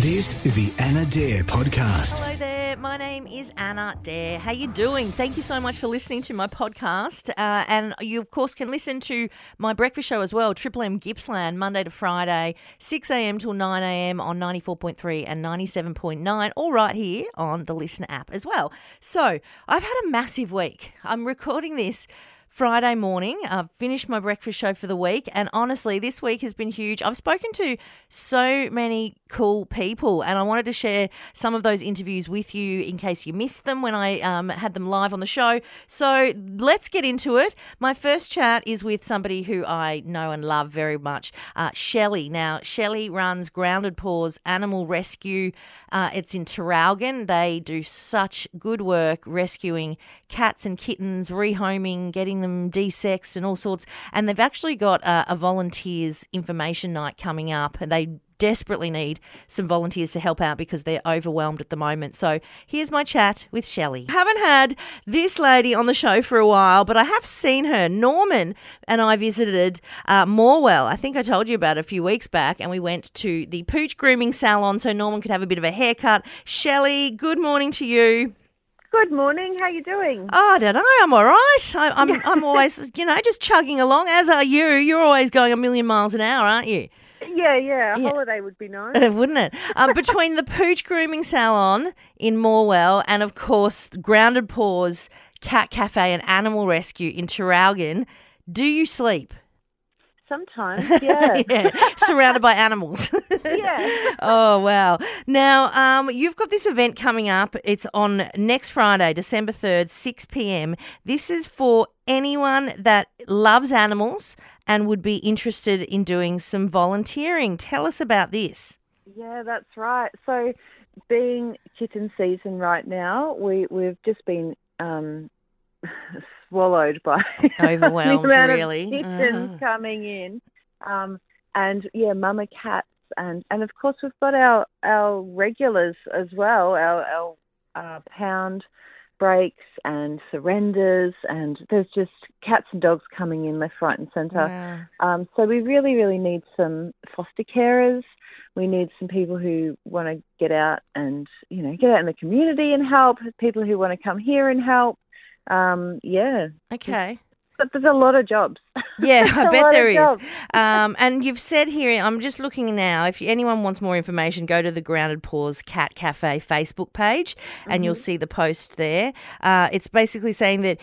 This is the Anna Dare podcast. Hello there. My name is Anna Dare. How you doing? Thank you so much for listening to my podcast. Uh, and you, of course, can listen to my breakfast show as well, Triple M Gippsland, Monday to Friday, 6 a.m. till 9 a.m. on 94.3 and 97.9, all right here on the LiSTNR app as well. So I've had a massive week. I'm recording this Friday morning. I've finished my breakfast show for the week, and honestly, this week has been huge. I've spoken to so many cool people, and I wanted to share some of those interviews with you in case you missed them when I um, had them live on the show. So let's get into it. My first chat is with somebody who I know and love very much, uh, Shelley. Now, Shelley runs Grounded Paws Animal Rescue. Uh, it's in Traralgon. They do such good work rescuing cats and kittens, rehoming, getting them desexed and all sorts. And they've actually got a volunteers information night coming up, and they desperately need some volunteers to help out because they're overwhelmed at the moment. So here's my chat with Shelley. I haven't had this lady on the show for a while, but I have seen her. Norman and I visited uh, Morwell. I think I told you about a few weeks back, and we went to the Pooch Grooming Salon so Norman could have a bit of a haircut. Shelley, good morning to you. Good morning. How are you doing? Oh, I don't know. I'm all right. I, I'm, I'm always, you know, just chugging along, as are you. You're always going a million miles an hour, aren't you? Yeah, yeah. A Yeah. holiday would be nice. Wouldn't it? Um, between the Pooch Grooming Salon in Morwell and, of course, Grounded Paws Cat Cafe and Animal Rescue in Traralgon, do you sleep? Sometimes, yeah. yeah, surrounded by animals. Yeah. oh wow! Now um, you've got this event coming up. It's on next Friday, December third, six pm. This is for anyone that loves animals and would be interested in doing some volunteering. Tell us about this. Yeah, that's right. So, being kitten season right now, we we've just been um, swallowed by Overwhelmed, the amount really. of kittens Uh-huh. coming in, um, and yeah, mama cats, and and of course we've got our our regulars as well, our our uh, pound breaks and surrenders, and there's just cats and dogs coming in left, right, and centre. Wow. Um, so we really, really need some foster carers. We need some people who want to get out and you know get out in the community and help. People who want to come here and help. Um, yeah, Okay. but there's a lot of jobs. Yeah, I bet there is. Um, and you've said here, I'm just looking now. If anyone wants more information, go to the Grounded Paws Cat Cafe Facebook page, and Mm-hmm. you'll see the post there. Uh, it's basically saying that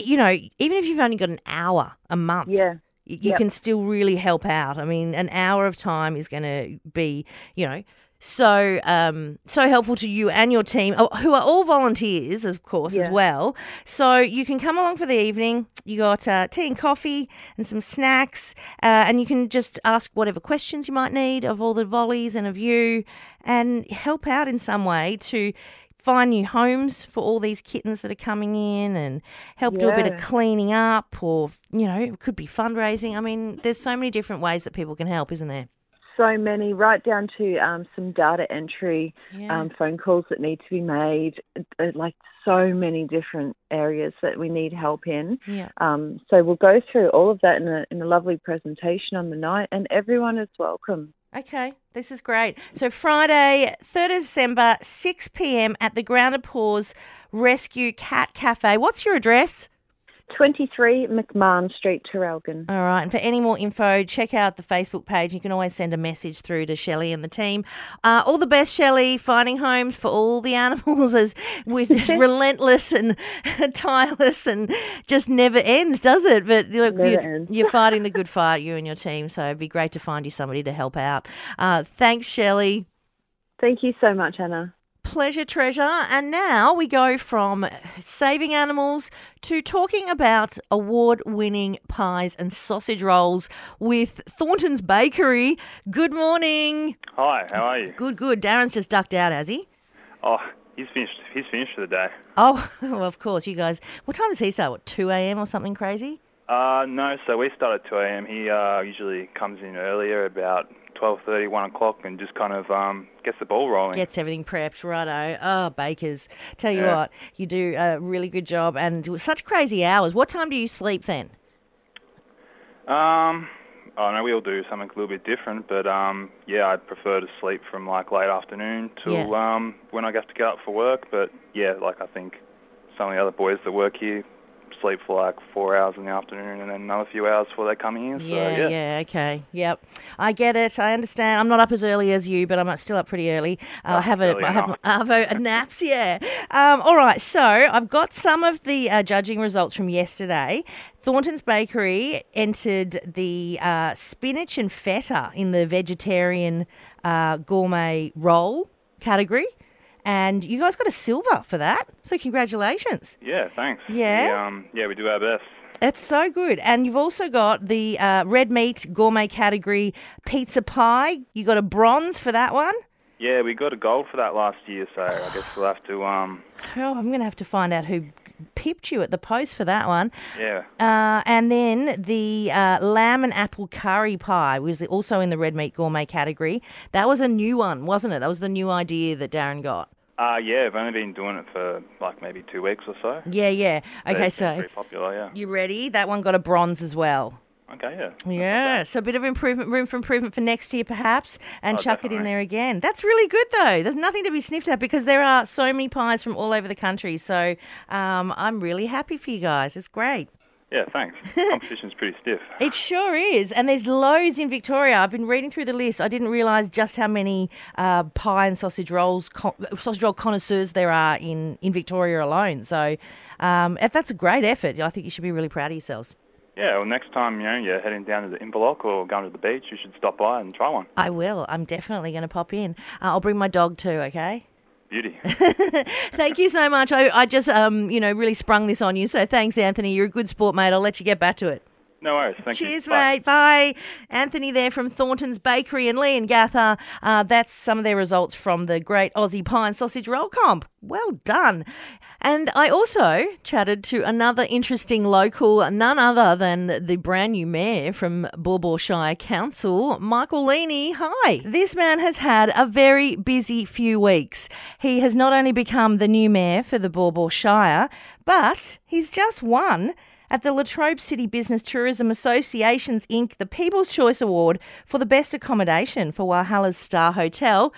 you know, even if you've only got an hour a month, Yeah. you Yep. can still really help out. I mean, an hour of time is going to be, you know. So, um, so helpful to you and your team, oh, who are all volunteers, of course, as well. So you can come along for the evening. You got uh, tea and coffee and some snacks, uh, and you can just ask whatever questions you might need of all the volleys and of you, and help out in some way to find new homes for all these kittens that are coming in, and help do a bit of cleaning up, or you know, it could be fundraising. I mean, there's so many different ways that people can help, isn't there? So many, right down to um, some data entry, Yeah. um, phone calls that need to be made. uh, Like so many different areas that we need help in. Yeah. Um, so we'll go through all of that in a in a lovely presentation on the night, and everyone is welcome. Okay, this is great. So Friday, 3rd of December, 6 p.m. at the Grounded Paws Rescue Cat Cafe. What's your address? 23 McMahon Street, Traralgon. All right, and for any more info, check out the Facebook page. You can always send a message through to Shelley and the team. Uh, all the best, Shelley, finding homes for all the animals as with relentless and tireless and just never ends, does it? But look, you're, you're fighting the good fight, you and your team. So it'd be great to find you somebody to help out. Uh, thanks, Shelley. Thank you so much, Anna. Pleasure, treasure. And now we go from saving animals to talking about award winning pies and sausage rolls with Thornton's Bakery. Good morning. Hi, how are you? Good, good. Darren's just ducked out, has he? Oh, he's finished. He's finished for the day. Oh, well, of course, you guys. What time does he start? What, 2 a.m. or something crazy? Uh, no, so we start at 2 a.m. He uh, usually comes in earlier, about 12:30, 1 o'clock, and just kind of um, gets the ball rolling. Gets everything prepped, righto. Oh, bakers. Tell you Yeah. what, you do a really good job and such crazy hours. What time do you sleep then? Um, Oh no, we all do something a little bit different, but um, yeah, I prefer to sleep from like late afternoon till Yeah. um when I have to get up for work. But yeah, like I think some of the other boys that work here sleep for like four hours in the afternoon and then another few hours before they come in. So Yeah, yeah, yeah, okay. Yep. I get it. I understand. I'm not up as early as you, but I'm still up pretty early. Uh, I have a, I have, enough. I have a, a naps, yeah. Um, all right, so I've got some of the uh, judging results from yesterday. Thornton's Bakery entered the uh, spinach and feta in the vegetarian uh, gourmet roll category. And you guys got a silver for that. So congratulations. Yeah, thanks. Yeah? We, um, yeah, we do our best. It's so good. And you've also got the uh, red meat gourmet category pizza pie. You got a bronze for that one. Yeah, we got a gold for that last year, so I guess we'll have to um, Oh, I'm going to have to find out who pipped you at the post for that one. yeah. Uh, and then the uh, lamb and apple curry pie was also in the red meat gourmet category. That was a new one, wasn't it? That was the new idea that Darren got. Uh, yeah, I've only been doing it for like maybe two weeks or so. Yeah, yeah. Okay, so pretty popular, yeah. you ready? That one got a bronze as well. Okay, yeah. Yeah, so a bit of improvement, room for improvement for next year, perhaps, and Oh, chuck it in definitely. there again. That's really good, though. There's nothing to be sniffed at because there are so many pies from all over the country. So um, I'm really happy for you guys. It's great. Yeah, thanks. Competition's pretty stiff. It sure is, and there's loads in Victoria. I've been reading through the list. I didn't realise just how many uh, pie and sausage rolls, co- sausage roll connoisseurs there are in in Victoria alone. So um, that's a great effort. I think you should be really proud of yourselves. Yeah, well, next time, you know, you're heading down to the Inverloch or going to the beach, you should stop by and try one. I will. I'm definitely going to pop in. Uh, I'll bring my dog too. Okay. Beauty. Thank you so much. I, I just, um, you know, really sprung this on you. So thanks, Anthony. You're a good sport, mate. I'll let you get back to it. No worries. Thank Cheers, you. Bye. mate. Bye. Anthony there from Thornton's Bakery and Leongatha. Uh, that's some of their results from the Great Aussie Pie and Sausage Roll Comp. Well done. And I also chatted to another interesting local, none other than the brand new mayor from Baw Baw Shire Council, Michael Leaney. Hi. This man has had a very busy few weeks. He has not only become the new mayor for the Baw Baw Shire, but he's just won at the Latrobe City Business Tourism Associations Inc. the People's Choice Award for the best accommodation for Walhalla's Star Hotel.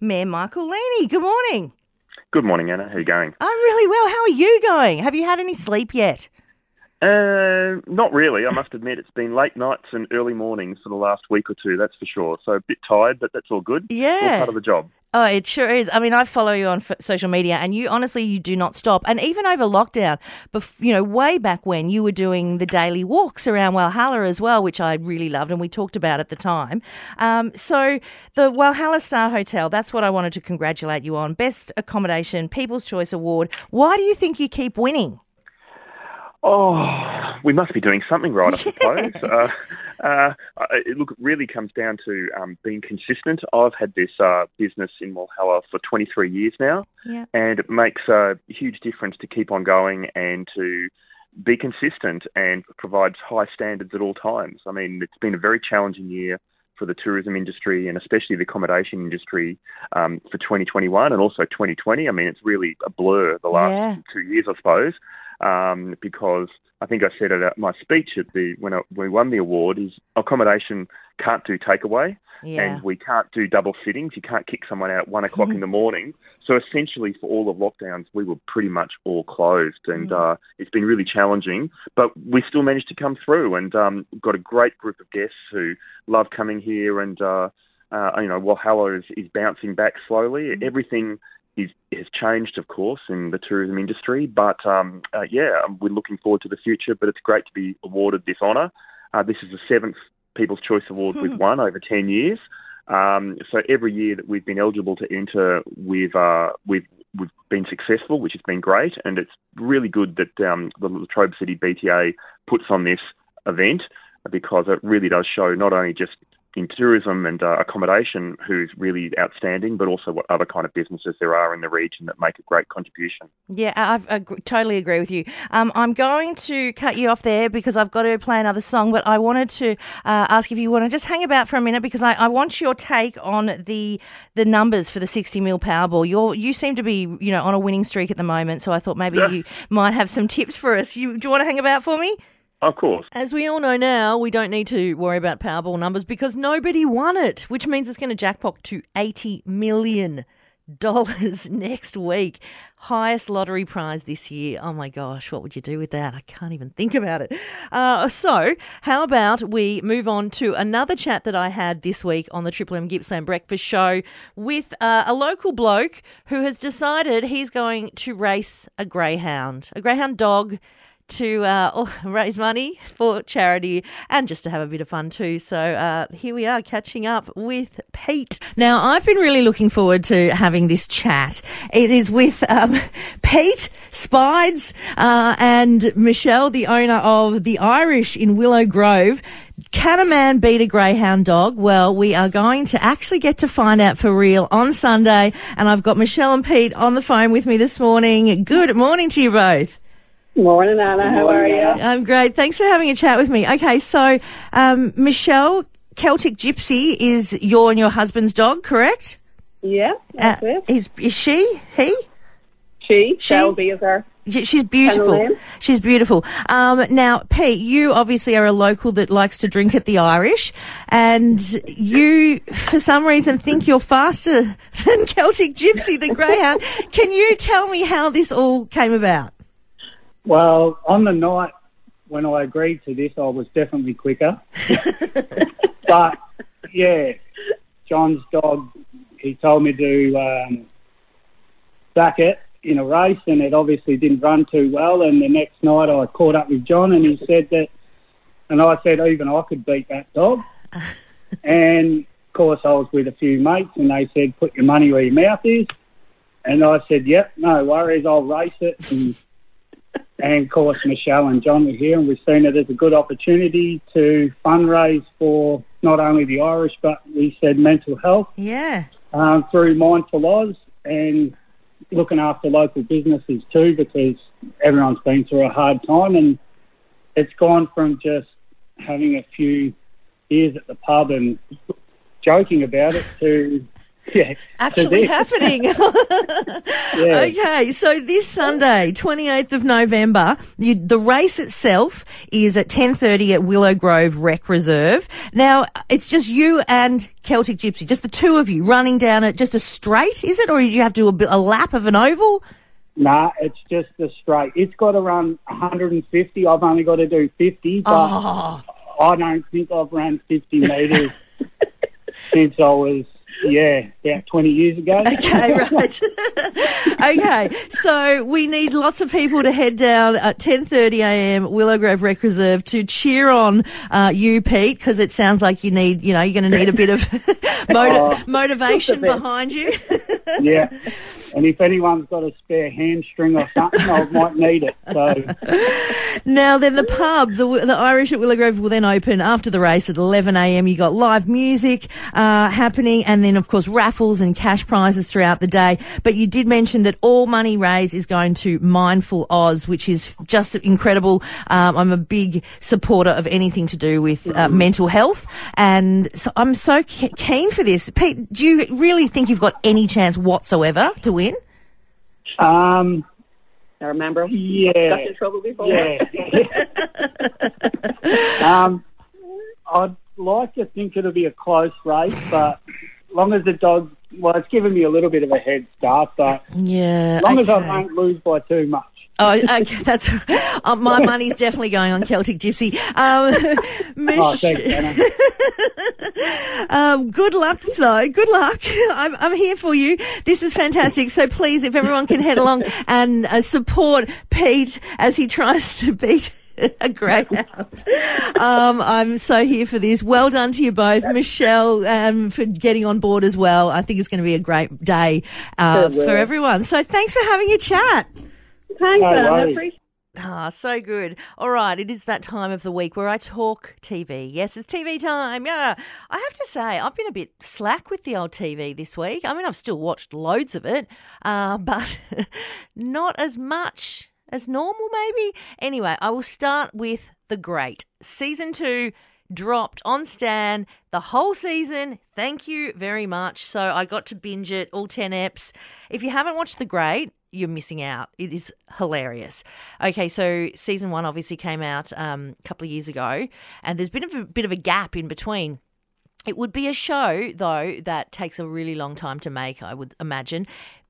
Mayor Michael Leaney, good morning. Good morning, Anna. How are you going? I'm really well. How are you going? Have you had any sleep yet? Uh, not really. I must admit, it's been late nights and early mornings for the last week or two. That's for sure. So a bit tired, but that's all good. All Yeah. part of the job. Oh, it sure is. I mean, I follow you on f- social media, and you honestly, you do not stop. And even over lockdown, bef- you know, way back when you were doing the daily walks around Walhalla as well, which I really loved, and we talked about at the time. Um, so the Walhalla Star Hotel, that's what I wanted to congratulate you on. Best accommodation, People's Choice Award. Why do you think you keep winning? Oh, we must be doing something right, I suppose. uh, uh, it, look, it really comes down to um, being consistent. I've had this uh, business in Walhalla for 23 years now, Yeah. and it makes a huge difference to keep on going and to be consistent and provides high standards at all times. I mean, it's been a very challenging year for the tourism industry and especially the accommodation industry um, for 2021 and also 2020. I mean, it's really a blur the last Yeah. two years, I suppose, um, because I think I said it at my speech at the when, I, when we won the award is accommodation can't do takeaway Yeah. and we can't do double fittings. You can't kick someone out at one o'clock in the morning. So essentially, for all of lockdowns, we were pretty much all closed, and uh, it's been really challenging. But we still managed to come through, and um, got a great group of guests who love coming here, and uh, uh, you know, Walhalla is, is bouncing back slowly. Everything. Is, has changed, of course, in the tourism industry, but um, uh, yeah, we're looking forward to the future. But it's great to be awarded this honour. Uh, this is the seventh People's Choice Award we've won over 10 years. Um, so every year that we've been eligible to enter, we've, uh, we've, we've been successful, which has been great. And it's really good that um, the Latrobe City BTA puts on this event because it really does show not only just in tourism and uh, accommodation who's really outstanding, but also what other kind of businesses there are in the region that make a great contribution. Yeah, I, I ag- totally agree with you. Um, I'm going to cut you off there because I've got to play another song, but I wanted to uh, ask if you want to just hang about for a minute because I, I want your take on the the numbers for the 60 mil Powerball. You're you seem to be you know on a winning streak at the moment, so I thought maybe you might have some tips for us. You do you want to hang about for me? Of course. As we all know now, we don't need to worry about Powerball numbers because nobody won it, which means it's going to jackpot to $80 million next week. Highest lottery prize this year. Oh my gosh, what would you do with that? I can't even think about it. Uh, so, how about we move on to another chat that I had this week on the Triple M Gippsland Breakfast Show with uh, a local bloke who has decided he's going to race a greyhound, a greyhound dog to uh, raise money for charity and just to have a bit of fun too. So uh, here we are catching up with Pete. Now, I've been really looking forward to having this chat. It is with um, Pete Spides uh, and Michelle, the owner of The Irish in Willow Grove. Can a man beat a greyhound dog? Well, we are going to actually get to find out for real on Sunday. And I've got Michelle and Pete on the phone with me this morning. Good morning to you both. Morning, Anna. How are you? I'm great. Thanks for having a chat with me. Okay, so um, Michelle, Celtic Gypsy is your and your husband's dog, correct? Yeah, that's Uh, it. is is she? He? She, she- Shelby is her. She's beautiful. name? She's beautiful. Um, now, Pete, you obviously are a local that likes to drink at the Irish, and you, for some reason, think you're faster than Celtic Gypsy, the greyhound. Can you tell me how this all came about? Well, on the night when I agreed to this, I was definitely quicker. but yeah, John's dog, he told me to um, back it in a race, and it obviously didn't run too well. And the next night, I caught up with John, and he said that, and I said even I could beat that dog. and of course, I was with a few mates, and they said, "Put your money where your mouth is." And I said, "Yep, no worries, I'll race it." And and of course, Michelle and John were here, and we've seen it as a good opportunity to fundraise for not only the Irish, but we said mental health Yeah. um, through Mindful Oz and looking after local businesses too, because everyone's been through a hard time, and it's gone from just having a few beers at the pub and joking about it to yeah, Actually this. happening. Yeah. Okay, so this Sunday, 28th of November, you, the race itself is at 10.30 at Willow Grove Rec Reserve. Now, it's just you and Celtic Gypsy, just the two of you running down it, just a straight, is it? Or did you have to do a, a lap of an oval? Nah, it's just a straight. It's got to run 150. I've only got to do 50, but Oh, I don't think I've run 50 metres since I was, yeah, about 20 years ago. okay, right. okay, so we need lots of people to head down at 10.30am Willow Grove Rec Reserve to cheer on uh, you, Pete, because it sounds like you need, you know, you're going to need a bit of motiv- Oh, motivation just a bit. behind you. yeah. And if anyone's got a spare hamstring or something, I might need it. So, Now, then the pub, the, the Irish at Willow Grove will then open after the race at 11am. You've got live music uh, happening and then, of course, raffles and cash prizes throughout the day. But you did mention that all money raised is going to Mindful Oz, which is just incredible. Um, I'm a big supporter of anything to do with uh, mental health. And so I'm so ke- keen for this. Pete, do you really think you've got any chance whatsoever to win? um, I remember. yeah. Got in trouble before. Yeah. um, I'd like to think it'll be a close race, but long as the dog, well, it's given me a little bit of a head start, but Yeah. as long as I don't lose by too much. Oh, okay, that's uh, my money's definitely going on Celtic Gypsy. Um, Mish, Oh, thanks, Anna. um, good luck, though. Good luck. I'm, I'm here for you. This is fantastic. So please, if everyone can head along and uh, support Pete as he tries to beat. A greyhound. Um, I'm so here for this. Well done to you both, Michelle, um, for getting on board as well. I think it's going to be a great day uh, for everyone. So thanks for having a chat. Thanks, No Anna. worries. Appreciate Ah, so good. All right, it is that time of the week where I talk TV. Yes, it's TV time. Yeah. I have to say, I've been a bit slack with the old TV this week. I mean, I've still watched loads of it, uh, but not as much as normal, maybe. Anyway, I will start with The Great. Season two dropped on Stan the whole season. Thank you very much. So I got to binge it, all 10 eps. If you haven't watched The Great, you're missing out. It is hilarious. Okay, so season one obviously came out um, a couple of years ago, and there's been a bit of a gap in between. It would be a show, though, that takes a really long time to make, I would imagine,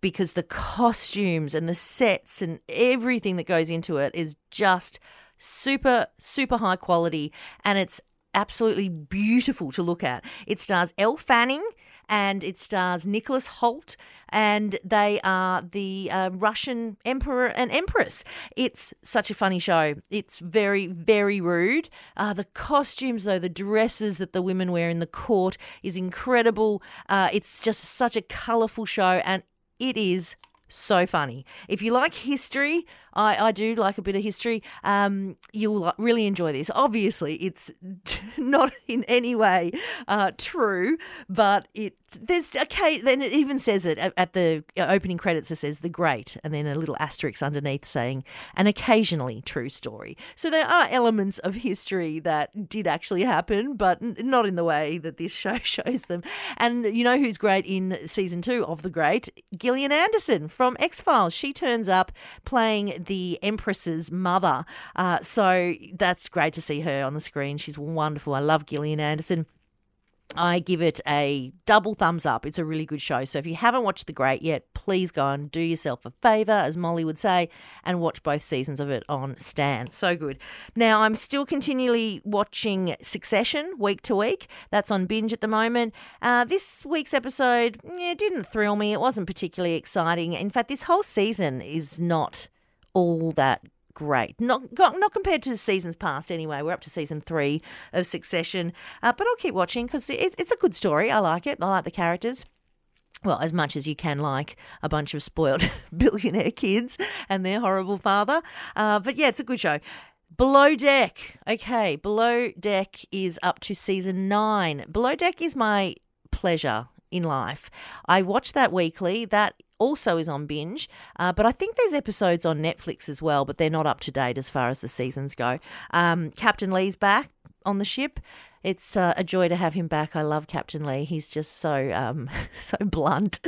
because the costumes and the sets and everything that goes into it is just super, super high quality. And it's absolutely beautiful to look at. It stars Elle Fanning and it stars Nicholas Hoult, and they are the uh, Russian emperor and empress. It's such a funny show. It's very, very rude. Uh, the costumes, though, the dresses that the women wear in the court is incredible. Uh, it's just such a colourful show, and it is so funny. If you like history, I, I do like a bit of history. Um, you'll really enjoy this. Obviously, it's not in any way uh, true, but it there's okay. Then it even says it at, the opening credits. It says the great, and then a little asterisk underneath saying an occasionally true story. So there are elements of history that did actually happen, but not in the way that this show shows them. And you know who's great in season two of The Great? Gillian Anderson from X Files. She turns up playing the Empress's mother. Uh, so that's great to see her on the screen. She's wonderful. I love Gillian Anderson. I give it a double thumbs up. It's a really good show. So if you haven't watched The Great yet, please go and do yourself a favour, as Molly would say, and watch both seasons of it on Stan. So good. Now, I'm still continually watching Succession week to week. That's on binge at the moment. Uh, this week's episode yeah, didn't thrill me. It wasn't particularly exciting. In fact, this whole season is not all that great. Not not compared to seasons past, anyway. We're up to season three of Succession, uh, but I'll keep watching because it, it's a good story. I like it. I like the characters. Well, as much as you can like a bunch of spoiled billionaire kids and their horrible father. Uh, but yeah, it's a good show. Below Deck. Okay, Below Deck is up to season nine. Below Deck is my pleasure in life. I watch that weekly. That also is on binge, uh, but I think there's episodes on Netflix as well, but they're not up to date as far as the seasons go. Um, Captain Lee's back on the ship. It's uh, a joy to have him back. I love Captain Lee. He's just so um, so blunt.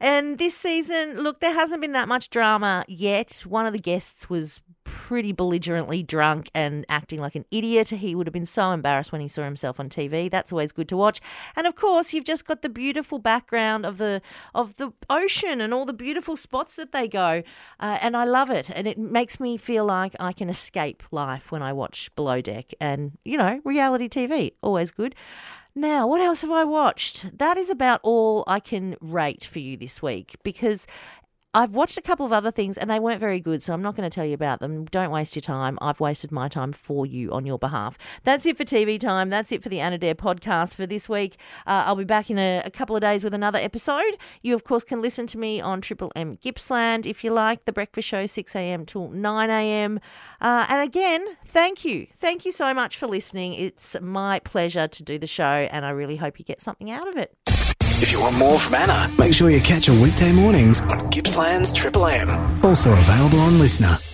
And this season, look, there hasn't been that much drama yet. One of the guests was pretty belligerently drunk and acting like an idiot. He would have been so embarrassed when he saw himself on TV. That's always good to watch. And of course, you've just got the beautiful background of the of the ocean and all the beautiful spots that they go. Uh, and I love it. And it makes me feel like I can escape life when I watch Below Deck and, you know, reality TV. Always good. Now, what else have I watched? That is about all I can rate for you this week because I've watched a couple of other things and they weren't very good, so I'm not going to tell you about them. Don't waste your time. I've wasted my time for you on your behalf. That's it for TV time. That's it for the Anna podcast for this week. Uh, I'll be back in a, a, couple of days with another episode. You, of course, can listen to me on Triple M Gippsland if you like. The Breakfast Show, 6 a.m. till 9 a.m. Uh, and again, thank you. Thank you so much for listening. It's my pleasure to do the show, and I really hope you get something out of it. If you want more from Anna, make sure you catch her weekday mornings on Gippsland's Triple M. Also available on LiSTNR.